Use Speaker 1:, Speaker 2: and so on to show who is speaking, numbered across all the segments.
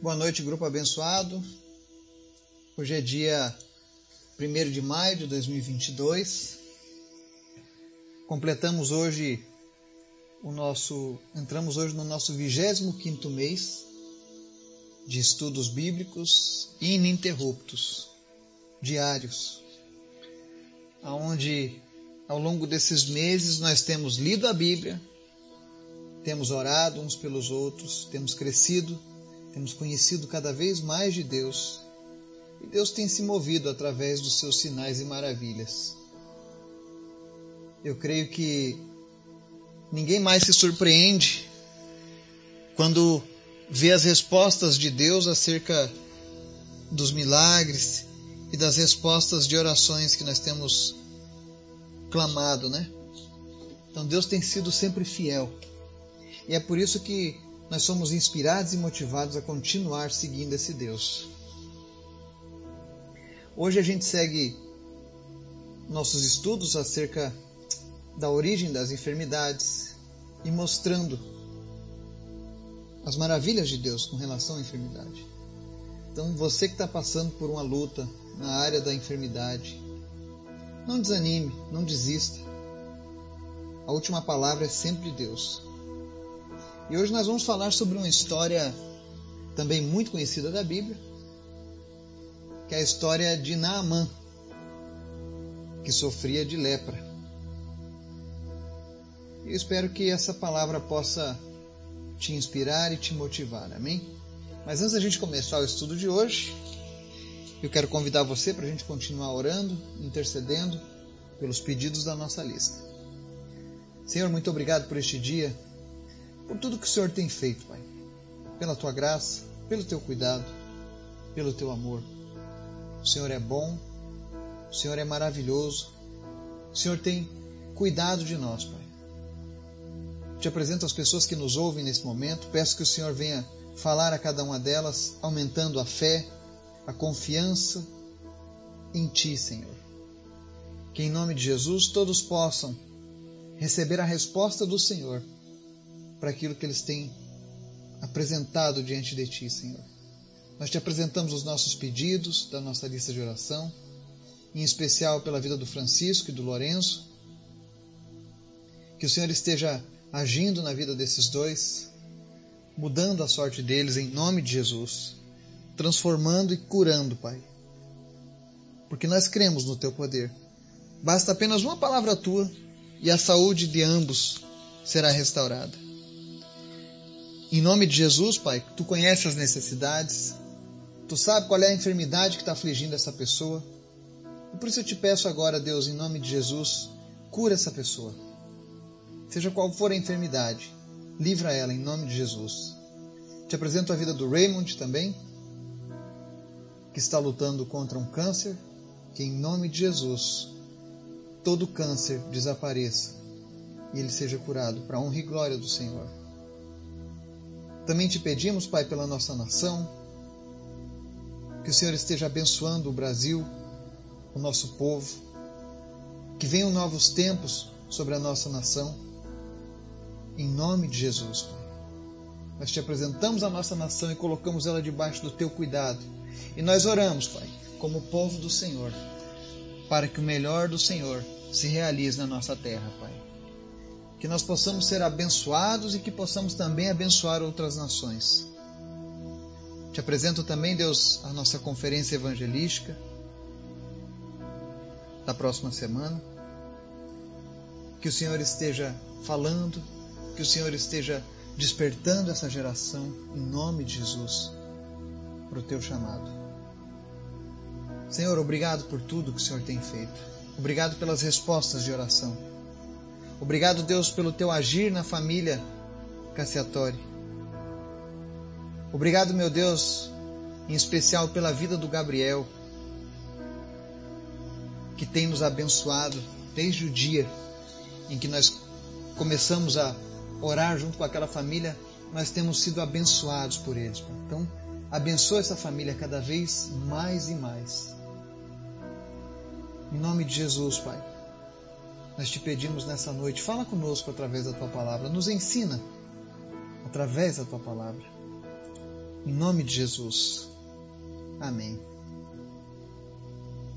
Speaker 1: Boa noite, grupo abençoado. Hoje é dia 1 de maio de 2022. Completamos hoje o nosso, entramos hoje no nosso 25º mês de estudos bíblicos ininterruptos, diários, aonde ao longo desses meses nós temos lido a Bíblia, temos orado uns pelos outros, temos crescido, temos conhecido cada vez mais de Deus. E Deus tem se movido através dos seus sinais e maravilhas. Eu creio que ninguém mais se surpreende quando vê as respostas de Deus acerca dos milagres e das respostas de orações que nós temos clamado, né? Então Deus tem sido sempre fiel. E é por isso que nós somos inspirados e motivados a continuar seguindo esse Deus. Hoje a gente segue nossos estudos acerca da origem das enfermidades e mostrando as maravilhas de Deus com relação à enfermidade. Então, você que está passando por uma luta na área da enfermidade, não desanime, não desista. A última palavra é sempre Deus. E hoje nós vamos falar sobre uma história também muito conhecida da Bíblia, que é a história de Naamã, que sofria de lepra. Eu espero que essa palavra possa te inspirar e te motivar, amém? Mas antes da gente começar o estudo de hoje, eu quero convidar você para a gente continuar orando, intercedendo pelos pedidos da nossa lista. Senhor, muito obrigado por este dia por tudo que o Senhor tem feito, Pai. Pela tua graça, pelo teu cuidado, pelo teu amor. O Senhor é bom, o Senhor é maravilhoso, o Senhor tem cuidado de nós, Pai. Te apresento as pessoas que nos ouvem nesse momento, peço que o Senhor venha falar a cada uma delas, aumentando a fé, a confiança em Ti, Senhor. Que em nome de Jesus todos possam receber a resposta do Senhor para aquilo que eles têm apresentado diante de Ti, Senhor. Nós te apresentamos os nossos pedidos da nossa lista de oração, em especial pela vida do Francisco e do Lourenço. Que o Senhor esteja agindo na vida desses dois, mudando a sorte deles em nome de Jesus, transformando e curando, Pai. Porque nós cremos no Teu poder. Basta apenas uma palavra tua e a saúde de ambos será restaurada. Em nome de Jesus, Pai, tu conheces as necessidades, tu sabe qual é a enfermidade que está afligindo essa pessoa. E por isso eu te peço agora, Deus, em nome de Jesus, cura essa pessoa. Seja qual for a enfermidade, livra ela em nome de Jesus. Te apresento a vida do Raymond também, que está lutando contra um câncer, que em nome de Jesus todo câncer desapareça e ele seja curado para honra e glória do Senhor. Também te pedimos, Pai, pela nossa nação, que o Senhor esteja abençoando o Brasil, o nosso povo, que venham novos tempos sobre a nossa nação, em nome de Jesus, Pai. Nós te apresentamos a nossa nação e colocamos ela debaixo do teu cuidado. E nós oramos, Pai, como povo do Senhor, para que o melhor do Senhor se realize na nossa terra, Pai que nós possamos ser abençoados e que possamos também abençoar outras nações. Te apresento também, Deus, a nossa conferência evangelística da próxima semana. Que o Senhor esteja falando, que o Senhor esteja despertando essa geração em nome de Jesus para o teu chamado. Senhor, obrigado por tudo que o Senhor tem feito. Obrigado pelas respostas de oração. Obrigado, Deus, pelo teu agir na família Cassiatori. Obrigado, meu Deus, em especial pela vida do Gabriel, que tem nos abençoado desde o dia em que nós começamos a orar junto com aquela família, nós temos sido abençoados por eles. Então, abençoa essa família cada vez mais e mais. Em nome de Jesus, Pai nós te pedimos nessa noite, fala conosco através da tua palavra, nos ensina através da tua palavra. Em nome de Jesus. Amém.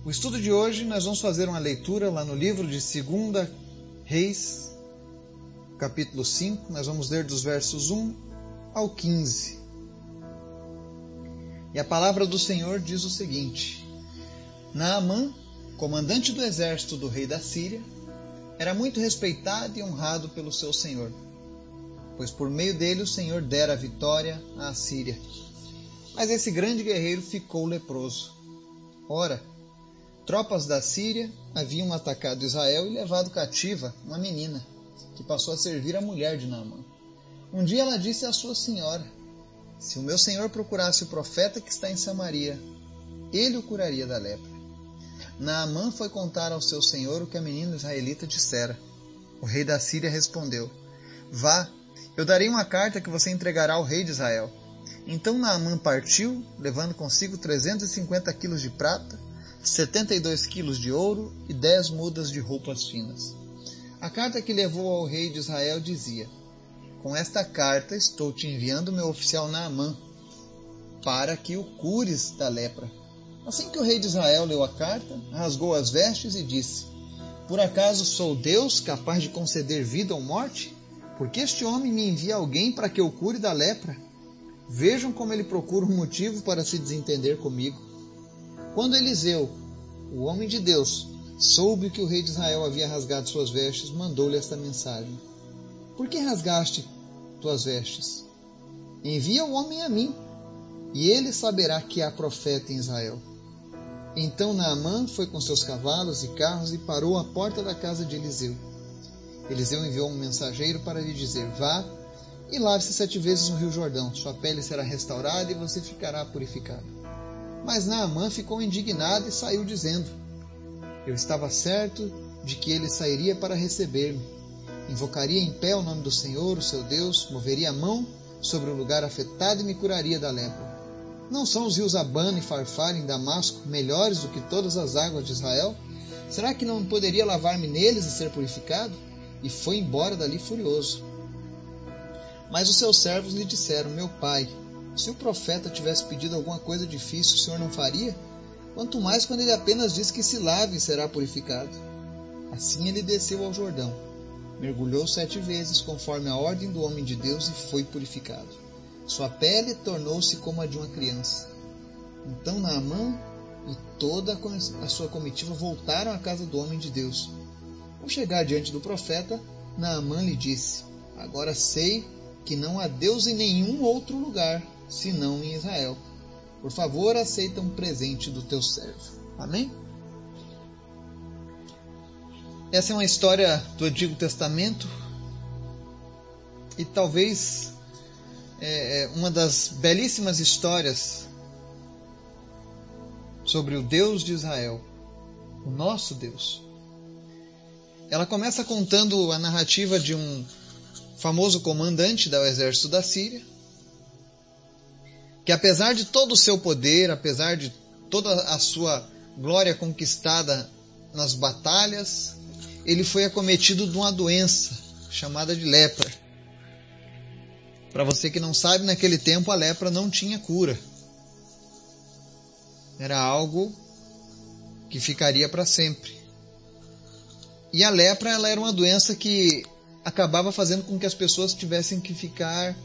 Speaker 1: O estudo de hoje nós vamos fazer uma leitura lá no livro de 2 Reis, capítulo 5. Nós vamos ler dos versos 1 ao 15. E a palavra do Senhor diz o seguinte: Naamã, comandante do exército do rei da Síria, era muito respeitado e honrado pelo seu senhor, pois por meio dele o Senhor dera vitória à Síria. Mas esse grande guerreiro ficou leproso. Ora, tropas da Síria haviam atacado Israel e levado cativa uma menina, que passou a servir a mulher de Naamã. Um dia ela disse à sua senhora: Se o meu senhor procurasse o profeta que está em Samaria, ele o curaria da lepra. Naamã foi contar ao seu senhor o que a menina israelita dissera. O rei da Síria respondeu: Vá, eu darei uma carta que você entregará ao rei de Israel. Então Naamã partiu, levando consigo 350 quilos de prata, 72 quilos de ouro e 10 mudas de roupas finas. A carta que levou ao rei de Israel dizia: Com esta carta estou te enviando meu oficial Naamã, para que o cures da lepra. Assim que o rei de Israel leu a carta, rasgou as vestes e disse: Por acaso sou Deus capaz de conceder vida ou morte? Porque este homem me envia alguém para que eu cure da lepra. Vejam como ele procura um motivo para se desentender comigo. Quando Eliseu, o homem de Deus, soube que o rei de Israel havia rasgado suas vestes, mandou-lhe esta mensagem: Por que rasgaste tuas vestes? Envia o homem a mim, e ele saberá que há profeta em Israel. Então Naamã foi com seus cavalos e carros e parou à porta da casa de Eliseu. Eliseu enviou um mensageiro para lhe dizer: Vá e lave-se sete vezes no rio Jordão, sua pele será restaurada e você ficará purificado. Mas Naamã ficou indignado e saiu dizendo: Eu estava certo de que ele sairia para receber-me. Invocaria em pé o nome do Senhor, o seu Deus, moveria a mão sobre o lugar afetado e me curaria da lepra. Não são os rios Abana e Farfar em Damasco melhores do que todas as águas de Israel? Será que não poderia lavar-me neles e ser purificado? E foi embora dali furioso. Mas os seus servos lhe disseram: Meu pai, se o profeta tivesse pedido alguma coisa difícil, o senhor não faria? Quanto mais quando ele apenas diz que se lave e será purificado. Assim ele desceu ao Jordão, mergulhou sete vezes conforme a ordem do homem de Deus e foi purificado. Sua pele tornou-se como a de uma criança. Então Naamã e toda a sua comitiva voltaram à casa do homem de Deus. Ao chegar diante do profeta, Naamã lhe disse: Agora sei que não há Deus em nenhum outro lugar senão em Israel. Por favor, aceita um presente do teu servo. Amém? Essa é uma história do Antigo Testamento e talvez é, é uma das belíssimas histórias sobre o Deus de Israel, o nosso Deus. Ela começa contando a narrativa de um famoso comandante do exército da Síria, que apesar de todo o seu poder, apesar de toda a sua glória conquistada nas batalhas, ele foi acometido de uma doença chamada de lepra. Para você que não sabe, naquele tempo a lepra não tinha cura. Era algo que ficaria para sempre. E a lepra ela era uma doença que acabava fazendo com que as pessoas tivessem que ficar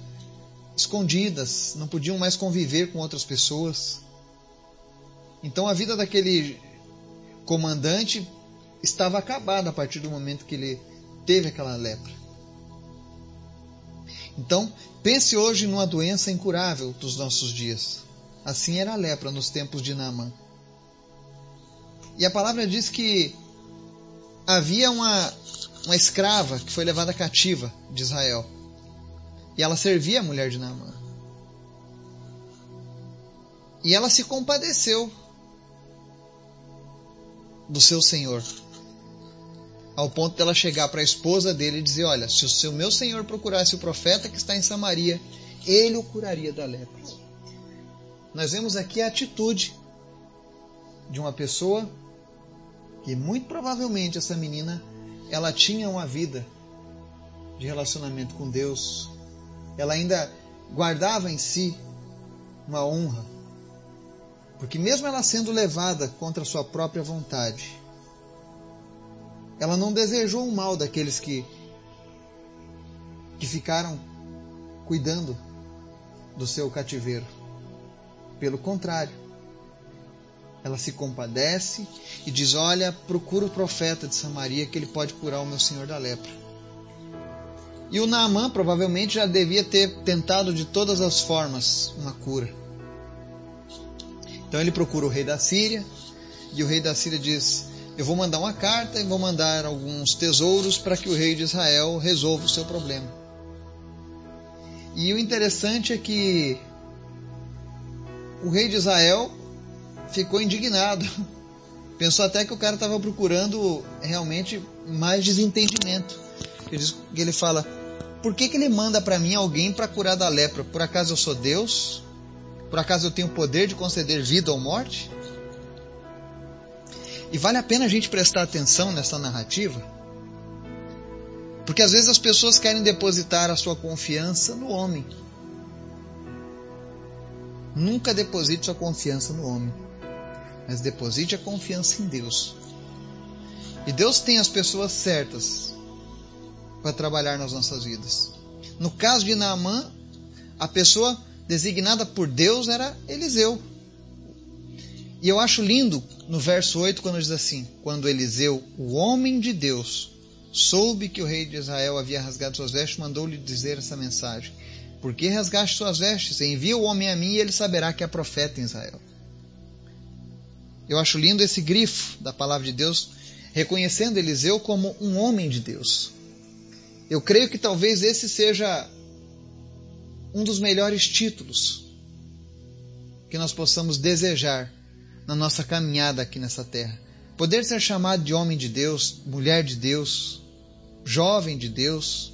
Speaker 1: escondidas, não podiam mais conviver com outras pessoas. Então a vida daquele comandante estava acabada a partir do momento que ele teve aquela lepra. Então, pense hoje numa doença incurável dos nossos dias. Assim era a lepra nos tempos de Naamã. E a palavra diz que havia uma, uma escrava que foi levada cativa de Israel. E ela servia a mulher de Naamã. E ela se compadeceu do seu senhor. Ao ponto dela chegar para a esposa dele e dizer: Olha, se o meu senhor procurasse o profeta que está em Samaria, ele o curaria da lepra. Nós vemos aqui a atitude de uma pessoa que muito provavelmente essa menina ela tinha uma vida de relacionamento com Deus, ela ainda guardava em si uma honra. Porque, mesmo ela sendo levada contra sua própria vontade, ela não desejou o mal daqueles que, que ficaram cuidando do seu cativeiro. Pelo contrário, ela se compadece e diz: Olha, procura o profeta de Samaria que ele pode curar o meu senhor da lepra. E o Naamã provavelmente já devia ter tentado de todas as formas uma cura. Então ele procura o rei da Síria e o rei da Síria diz: Eu vou mandar uma carta e vou mandar alguns tesouros para que o rei de Israel resolva o seu problema. E o interessante é que o rei de Israel ficou indignado. Pensou até que o cara estava procurando realmente mais desentendimento. Ele fala: Por que, que ele manda para mim alguém para curar da lepra? Por acaso eu sou Deus? Por acaso eu tenho o poder de conceder vida ou morte? E vale a pena a gente prestar atenção nessa narrativa, porque às vezes as pessoas querem depositar a sua confiança no homem. Nunca deposite sua confiança no homem mas deposite a confiança em Deus. E Deus tem as pessoas certas para trabalhar nas nossas vidas. No caso de Naamã, a pessoa designada por Deus era Eliseu. E eu acho lindo no verso 8 quando diz assim: Quando Eliseu, o homem de Deus, soube que o rei de Israel havia rasgado suas vestes, mandou-lhe dizer essa mensagem: Por que rasgaste suas vestes? Envia o homem a mim e ele saberá que é profeta em Israel. Eu acho lindo esse grifo da palavra de Deus, reconhecendo Eliseu como um homem de Deus. Eu creio que talvez esse seja um dos melhores títulos que nós possamos desejar na nossa caminhada aqui nessa terra. Poder ser chamado de homem de Deus, mulher de Deus, jovem de Deus.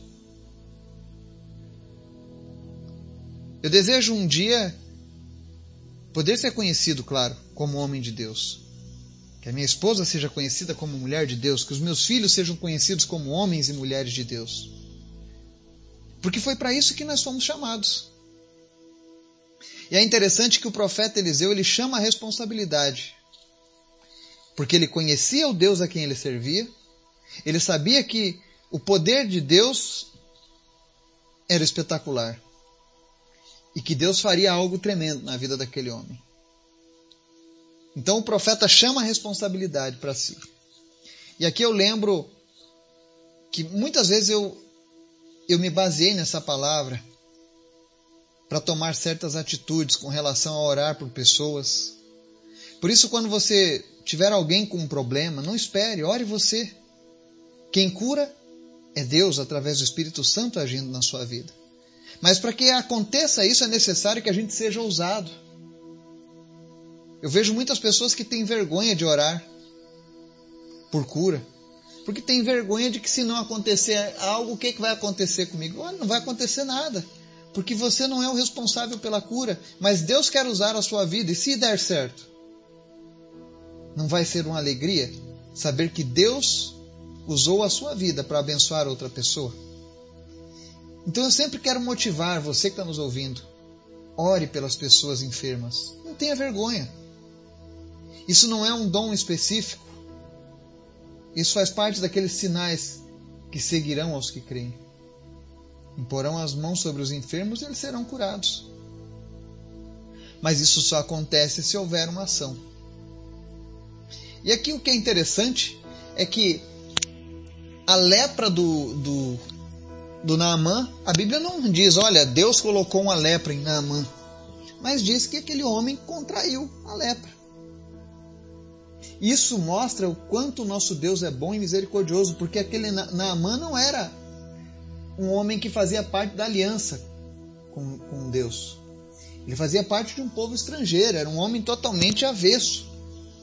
Speaker 1: Eu desejo um dia poder ser conhecido, claro, como homem de Deus. Que a minha esposa seja conhecida como mulher de Deus, que os meus filhos sejam conhecidos como homens e mulheres de Deus. Porque foi para isso que nós fomos chamados. E é interessante que o profeta Eliseu ele chama a responsabilidade. Porque ele conhecia o Deus a quem ele servia, ele sabia que o poder de Deus era espetacular e que Deus faria algo tremendo na vida daquele homem. Então o profeta chama a responsabilidade para si. E aqui eu lembro que muitas vezes eu, eu me baseei nessa palavra para tomar certas atitudes com relação a orar por pessoas. Por isso, quando você tiver alguém com um problema, não espere, ore você. Quem cura é Deus através do Espírito Santo agindo na sua vida. Mas para que aconteça isso é necessário que a gente seja ousado. Eu vejo muitas pessoas que têm vergonha de orar por cura, porque tem vergonha de que se não acontecer algo, o que, que vai acontecer comigo? Olha, não vai acontecer nada, porque você não é o responsável pela cura, mas Deus quer usar a sua vida, e se der certo, não vai ser uma alegria saber que Deus usou a sua vida para abençoar outra pessoa? Então eu sempre quero motivar você que está nos ouvindo. Ore pelas pessoas enfermas. Não tenha vergonha. Isso não é um dom específico. Isso faz parte daqueles sinais que seguirão aos que creem. Imporão as mãos sobre os enfermos e eles serão curados. Mas isso só acontece se houver uma ação. E aqui o que é interessante é que a lepra do, do do Naamã, a Bíblia não diz, olha, Deus colocou uma lepra em Naamã, mas diz que aquele homem contraiu a lepra. Isso mostra o quanto o nosso Deus é bom e misericordioso, porque aquele Naamã não era um homem que fazia parte da aliança com, com Deus. Ele fazia parte de um povo estrangeiro, era um homem totalmente avesso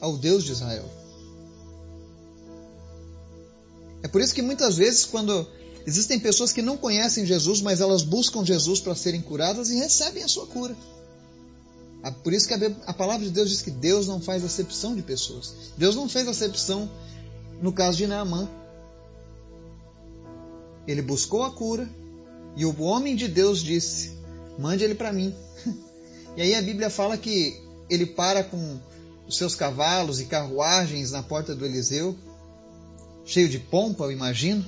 Speaker 1: ao Deus de Israel. É por isso que muitas vezes, quando Existem pessoas que não conhecem Jesus, mas elas buscam Jesus para serem curadas e recebem a sua cura. Ah, por isso que a palavra de Deus diz que Deus não faz acepção de pessoas. Deus não fez acepção no caso de Naamã. Ele buscou a cura e o homem de Deus disse: Mande ele para mim. E aí a Bíblia fala que ele para com os seus cavalos e carruagens na porta do Eliseu, cheio de pompa, eu imagino,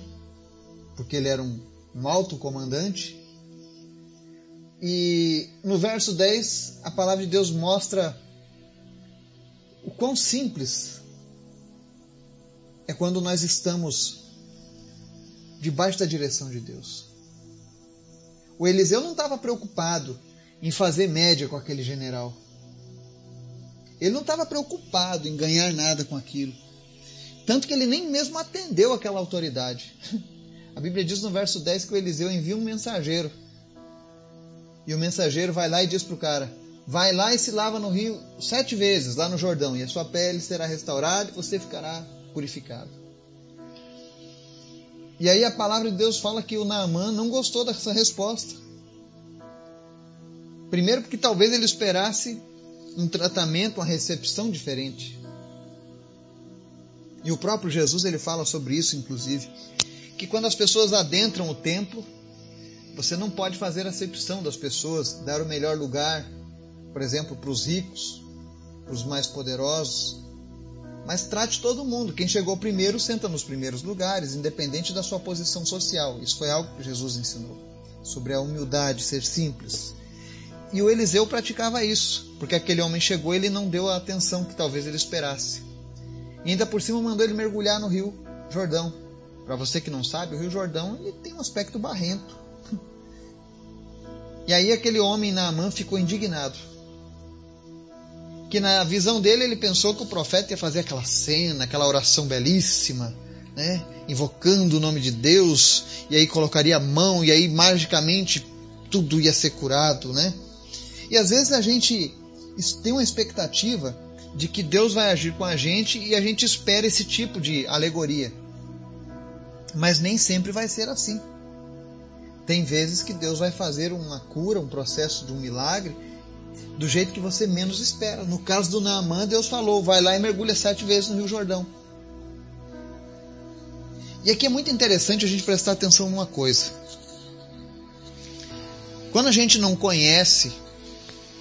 Speaker 1: porque ele era um, um alto comandante. E no verso 10, a palavra de Deus mostra o quão simples é quando nós estamos debaixo da direção de Deus. O Eliseu não estava preocupado em fazer média com aquele general. Ele não estava preocupado em ganhar nada com aquilo. Tanto que ele nem mesmo atendeu aquela autoridade. A Bíblia diz no verso 10 que o Eliseu envia um mensageiro. E o mensageiro vai lá e diz para o cara: Vai lá e se lava no rio sete vezes, lá no Jordão, e a sua pele será restaurada e você ficará purificado. E aí a palavra de Deus fala que o Naamã não gostou dessa resposta. Primeiro, porque talvez ele esperasse um tratamento, uma recepção diferente. E o próprio Jesus ele fala sobre isso, inclusive, que quando as pessoas adentram o templo, você não pode fazer acepção das pessoas, dar o melhor lugar, por exemplo, para os ricos, para os mais poderosos, mas trate todo mundo. Quem chegou primeiro senta nos primeiros lugares, independente da sua posição social. Isso foi algo que Jesus ensinou sobre a humildade, ser simples. E o Eliseu praticava isso, porque aquele homem chegou e ele não deu a atenção que talvez ele esperasse. E ainda por cima mandou ele mergulhar no rio Jordão. Para você que não sabe, o rio Jordão ele tem um aspecto barrento. E aí aquele homem Naamã ficou indignado. Que na visão dele ele pensou que o profeta ia fazer aquela cena, aquela oração belíssima, né? invocando o nome de Deus, e aí colocaria a mão, e aí magicamente tudo ia ser curado, né? E às vezes a gente tem uma expectativa de que Deus vai agir com a gente e a gente espera esse tipo de alegoria. Mas nem sempre vai ser assim. Tem vezes que Deus vai fazer uma cura, um processo de um milagre, do jeito que você menos espera. No caso do Naamã, Deus falou: vai lá e mergulha sete vezes no Rio Jordão. E aqui é muito interessante a gente prestar atenção numa coisa. Quando a gente não conhece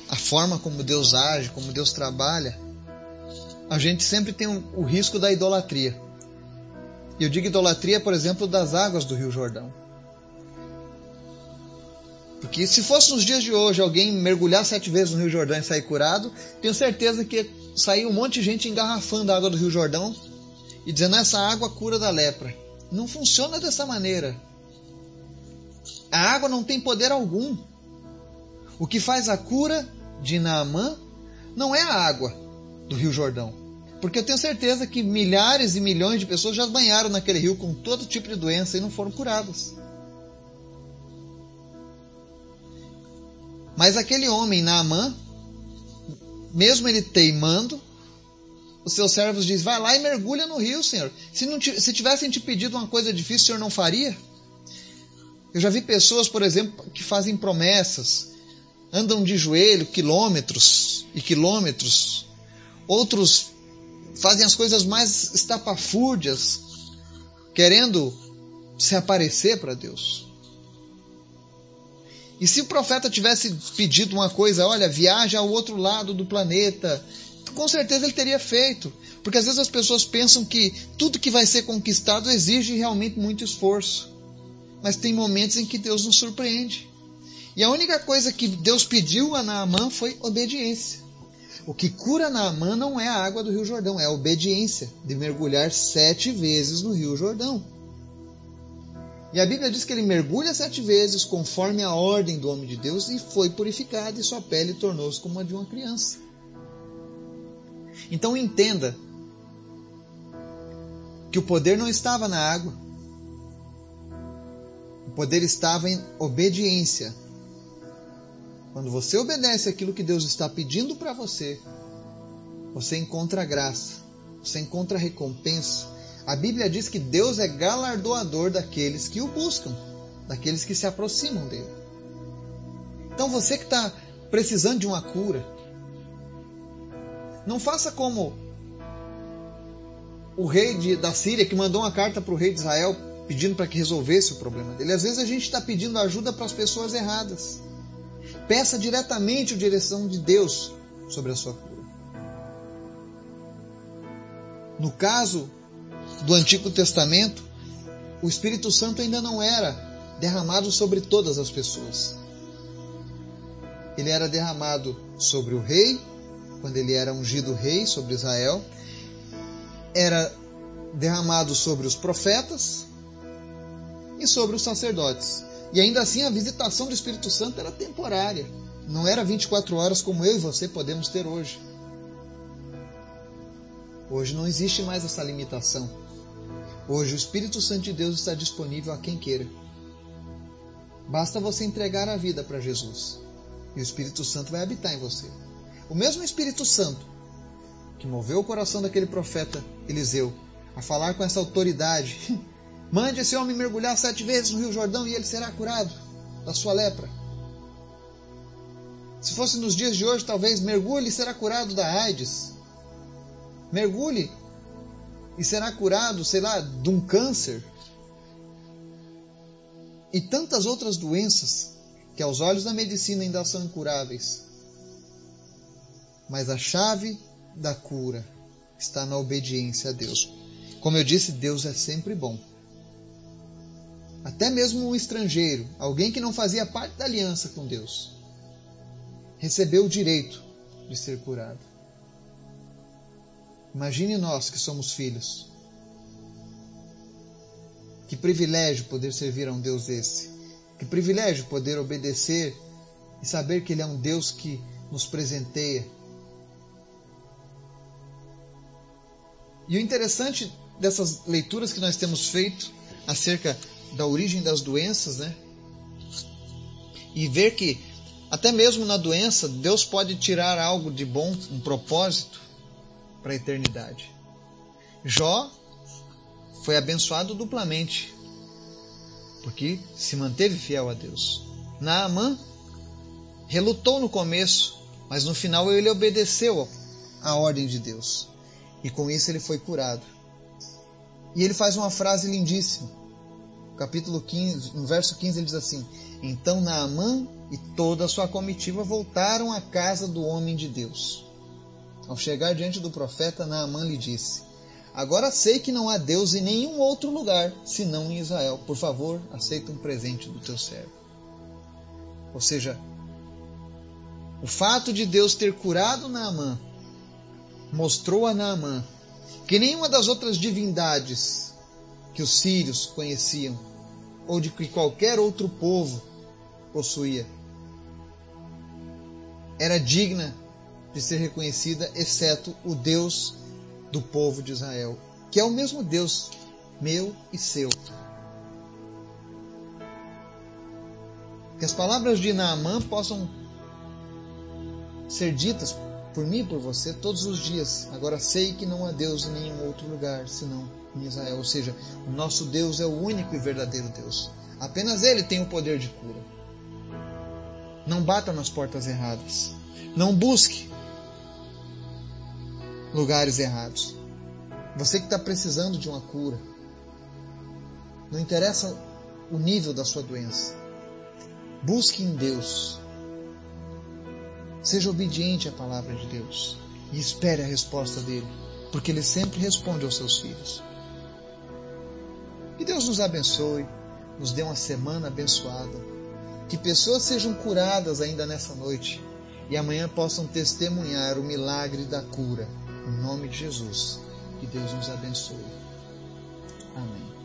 Speaker 1: a forma como Deus age, como Deus trabalha, a gente sempre tem o risco da idolatria. E eu digo idolatria, por exemplo, das águas do Rio Jordão. Porque se fosse nos dias de hoje alguém mergulhar sete vezes no Rio Jordão e sair curado, tenho certeza que sair um monte de gente engarrafando a água do Rio Jordão e dizendo essa água cura da lepra. Não funciona dessa maneira. A água não tem poder algum. O que faz a cura de Naamã não é a água do Rio Jordão. Porque eu tenho certeza que milhares e milhões de pessoas já banharam naquele rio com todo tipo de doença e não foram curadas. Mas aquele homem, Naamã, mesmo ele teimando, os seus servos dizem: Vai lá e mergulha no rio, Senhor. Se, não, se tivessem te pedido uma coisa difícil, o Senhor não faria? Eu já vi pessoas, por exemplo, que fazem promessas andam de joelho quilômetros e quilômetros. Outros fazem as coisas mais estapafúrdias, querendo se aparecer para Deus. E se o profeta tivesse pedido uma coisa, olha, viaja ao outro lado do planeta, com certeza ele teria feito. Porque às vezes as pessoas pensam que tudo que vai ser conquistado exige realmente muito esforço. Mas tem momentos em que Deus nos surpreende. E a única coisa que Deus pediu a Naamã foi obediência. O que cura Naamã não é a água do Rio Jordão, é a obediência de mergulhar sete vezes no Rio Jordão. E a Bíblia diz que ele mergulha sete vezes conforme a ordem do homem de Deus e foi purificado e sua pele tornou-se como a de uma criança. Então entenda que o poder não estava na água, o poder estava em obediência quando você obedece aquilo que Deus está pedindo para você, você encontra graça, você encontra recompensa. A Bíblia diz que Deus é galardoador daqueles que o buscam, daqueles que se aproximam dele. Então você que está precisando de uma cura, não faça como o rei de, da Síria que mandou uma carta para o rei de Israel pedindo para que resolvesse o problema dele. Às vezes a gente está pedindo ajuda para as pessoas erradas Peça diretamente a direção de Deus sobre a sua cura. No caso do Antigo Testamento, o Espírito Santo ainda não era derramado sobre todas as pessoas. Ele era derramado sobre o rei, quando ele era ungido rei sobre Israel, era derramado sobre os profetas e sobre os sacerdotes. E ainda assim a visitação do Espírito Santo era temporária, não era 24 horas como eu e você podemos ter hoje. Hoje não existe mais essa limitação. Hoje o Espírito Santo de Deus está disponível a quem queira. Basta você entregar a vida para Jesus e o Espírito Santo vai habitar em você. O mesmo Espírito Santo que moveu o coração daquele profeta Eliseu a falar com essa autoridade: mande esse homem mergulhar sete vezes no Rio Jordão e ele será curado da sua lepra. Se fosse nos dias de hoje, talvez mergulhe e será curado da AIDS. Mergulhe e será curado, sei lá, de um câncer. E tantas outras doenças que aos olhos da medicina ainda são incuráveis. Mas a chave da cura está na obediência a Deus. Como eu disse, Deus é sempre bom. Até mesmo um estrangeiro, alguém que não fazia parte da aliança com Deus, recebeu o direito de ser curado. Imagine nós que somos filhos. Que privilégio poder servir a um Deus desse. Que privilégio poder obedecer e saber que Ele é um Deus que nos presenteia. E o interessante dessas leituras que nós temos feito acerca da origem das doenças, né? E ver que até mesmo na doença Deus pode tirar algo de bom, um propósito para a eternidade. Jó foi abençoado duplamente porque se manteve fiel a Deus. Naamã relutou no começo, mas no final ele obedeceu à ordem de Deus. E com isso ele foi curado. E ele faz uma frase lindíssima. Capítulo 15, no verso 15 ele diz assim: Então Naamã e toda a sua comitiva voltaram à casa do homem de Deus. Ao chegar diante do profeta, Naamã lhe disse: Agora sei que não há Deus em nenhum outro lugar senão em Israel. Por favor, aceita um presente do teu servo. Ou seja, o fato de Deus ter curado Naamã mostrou a Naamã que nenhuma das outras divindades que os sírios conheciam ou de que qualquer outro povo possuía era digna de ser reconhecida, exceto o Deus do povo de Israel, que é o mesmo Deus meu e seu. Que as palavras de Naamã possam ser ditas por mim e por você todos os dias. Agora sei que não há Deus em nenhum outro lugar senão em Israel. Ou seja, o nosso Deus é o único e verdadeiro Deus. Apenas Ele tem o poder de cura. Não bata nas portas erradas. Não busque lugares errados. Você que está precisando de uma cura. Não interessa o nível da sua doença. Busque em Deus. Seja obediente à palavra de Deus e espere a resposta dele, porque ele sempre responde aos seus filhos. Que Deus nos abençoe, nos dê uma semana abençoada, que pessoas sejam curadas ainda nessa noite e amanhã possam testemunhar o milagre da cura em nome de Jesus. Que Deus nos abençoe. Amém.